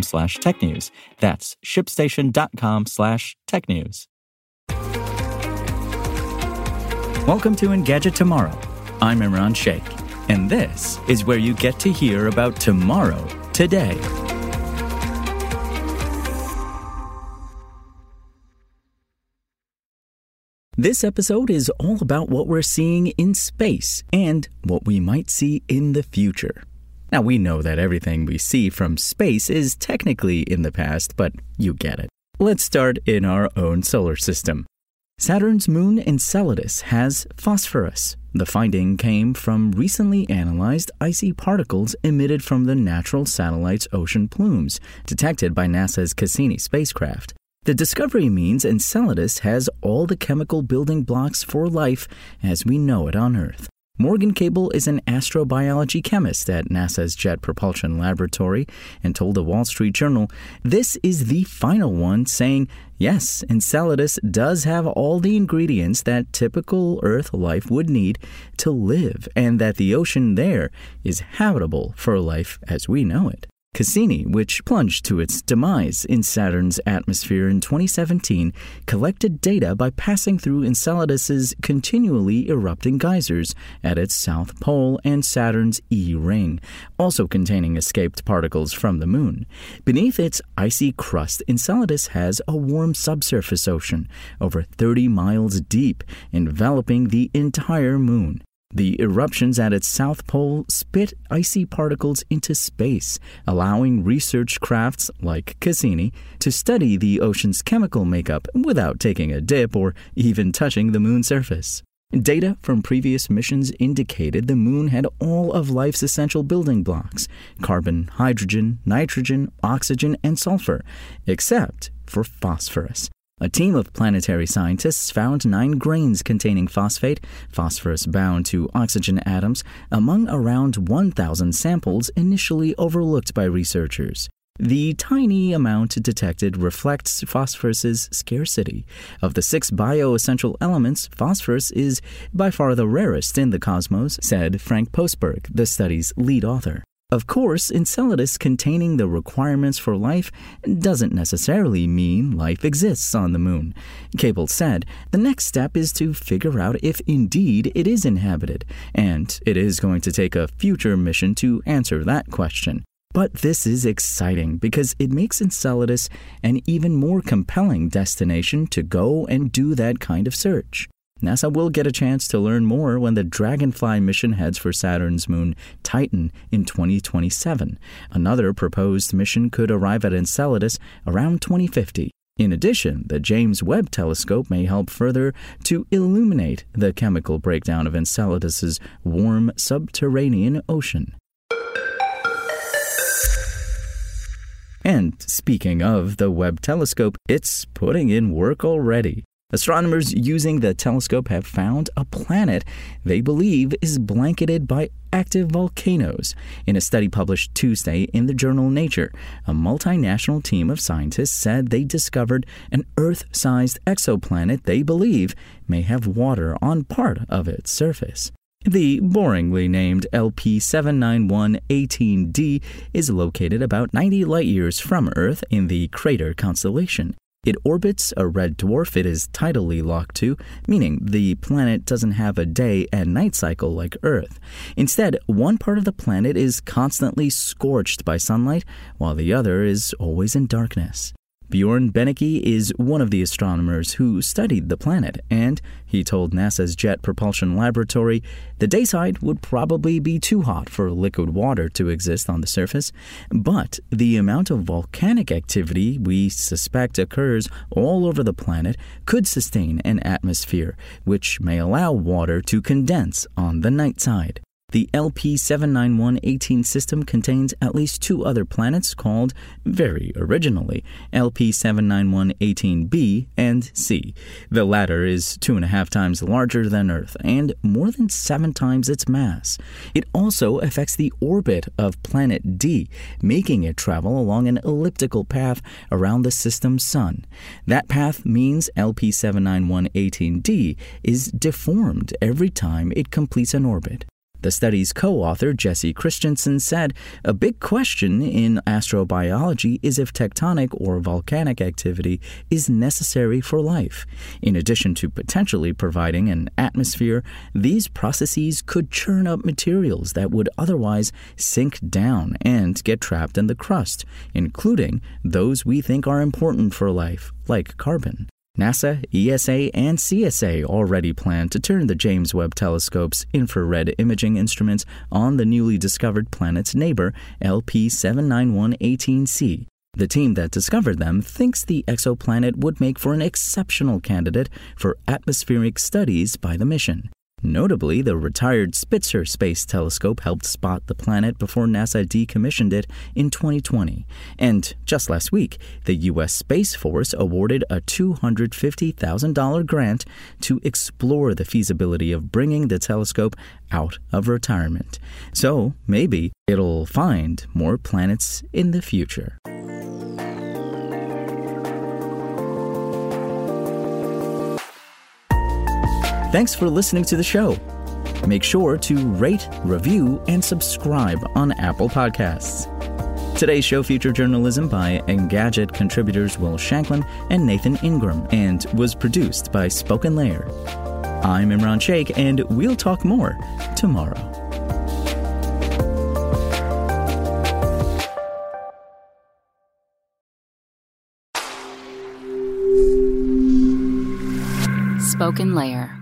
slash technews. That's shipstation.com slash tech news. Welcome to Engadget Tomorrow. I'm Imran Sheikh, and this is where you get to hear about tomorrow today. This episode is all about what we're seeing in space and what we might see in the future. Now, we know that everything we see from space is technically in the past, but you get it. Let's start in our own solar system. Saturn's moon Enceladus has phosphorus. The finding came from recently analyzed icy particles emitted from the natural satellite's ocean plumes, detected by NASA's Cassini spacecraft. The discovery means Enceladus has all the chemical building blocks for life as we know it on Earth. Morgan Cable is an astrobiology chemist at NASA's Jet Propulsion Laboratory and told the Wall Street Journal this is the final one, saying, Yes, Enceladus does have all the ingredients that typical Earth life would need to live, and that the ocean there is habitable for life as we know it. Cassini, which plunged to its demise in Saturn's atmosphere in 2017, collected data by passing through Enceladus's continually erupting geysers at its south pole and Saturn's E ring, also containing escaped particles from the moon. Beneath its icy crust, Enceladus has a warm subsurface ocean, over 30 miles deep, enveloping the entire moon. The eruptions at its south pole spit icy particles into space, allowing research crafts like Cassini to study the ocean's chemical makeup without taking a dip or even touching the moon's surface. Data from previous missions indicated the moon had all of life's essential building blocks carbon, hydrogen, nitrogen, oxygen, and sulfur, except for phosphorus. A team of planetary scientists found nine grains containing phosphate, phosphorus bound to oxygen atoms, among around 1,000 samples initially overlooked by researchers. The tiny amount detected reflects phosphorus's scarcity. Of the six bioessential elements, phosphorus is by far the rarest in the cosmos, said Frank Postberg, the study's lead author. Of course, Enceladus containing the requirements for life doesn't necessarily mean life exists on the moon. Cable said the next step is to figure out if indeed it is inhabited, and it is going to take a future mission to answer that question. But this is exciting because it makes Enceladus an even more compelling destination to go and do that kind of search. NASA will get a chance to learn more when the Dragonfly mission heads for Saturn's moon Titan in 2027. Another proposed mission could arrive at Enceladus around 2050. In addition, the James Webb Telescope may help further to illuminate the chemical breakdown of Enceladus's warm subterranean ocean. And speaking of the Webb Telescope, it's putting in work already. Astronomers using the telescope have found a planet they believe is blanketed by active volcanoes. In a study published Tuesday in the journal Nature, a multinational team of scientists said they discovered an Earth sized exoplanet they believe may have water on part of its surface. The boringly named LP79118d is located about 90 light years from Earth in the crater constellation. It orbits a red dwarf it is tidally locked to, meaning the planet doesn't have a day and night cycle like Earth. Instead, one part of the planet is constantly scorched by sunlight, while the other is always in darkness. Bjorn Benneke is one of the astronomers who studied the planet, and he told NASA's Jet Propulsion Laboratory the dayside would probably be too hot for liquid water to exist on the surface, but the amount of volcanic activity we suspect occurs all over the planet could sustain an atmosphere, which may allow water to condense on the night side. The LP 79118 system contains at least two other planets called, very originally, LP 79118b and c. The latter is two and a half times larger than Earth and more than seven times its mass. It also affects the orbit of planet D, making it travel along an elliptical path around the system's sun. That path means LP 79118d is deformed every time it completes an orbit. The study's co author, Jessie Christiansen, said a big question in astrobiology is if tectonic or volcanic activity is necessary for life. In addition to potentially providing an atmosphere, these processes could churn up materials that would otherwise sink down and get trapped in the crust, including those we think are important for life, like carbon. NASA, ESA, and CSA already plan to turn the James Webb Telescope's infrared imaging instruments on the newly discovered planet's neighbor, LP 79118c. The team that discovered them thinks the exoplanet would make for an exceptional candidate for atmospheric studies by the mission. Notably, the retired Spitzer Space Telescope helped spot the planet before NASA decommissioned it in 2020. And just last week, the U.S. Space Force awarded a $250,000 grant to explore the feasibility of bringing the telescope out of retirement. So maybe it'll find more planets in the future. Thanks for listening to the show. Make sure to rate, review, and subscribe on Apple Podcasts. Today's show featured journalism by Engadget contributors Will Shanklin and Nathan Ingraham and was produced by Spoken Layer. I'm Imran Sheikh, and we'll talk more tomorrow. Spoken Layer.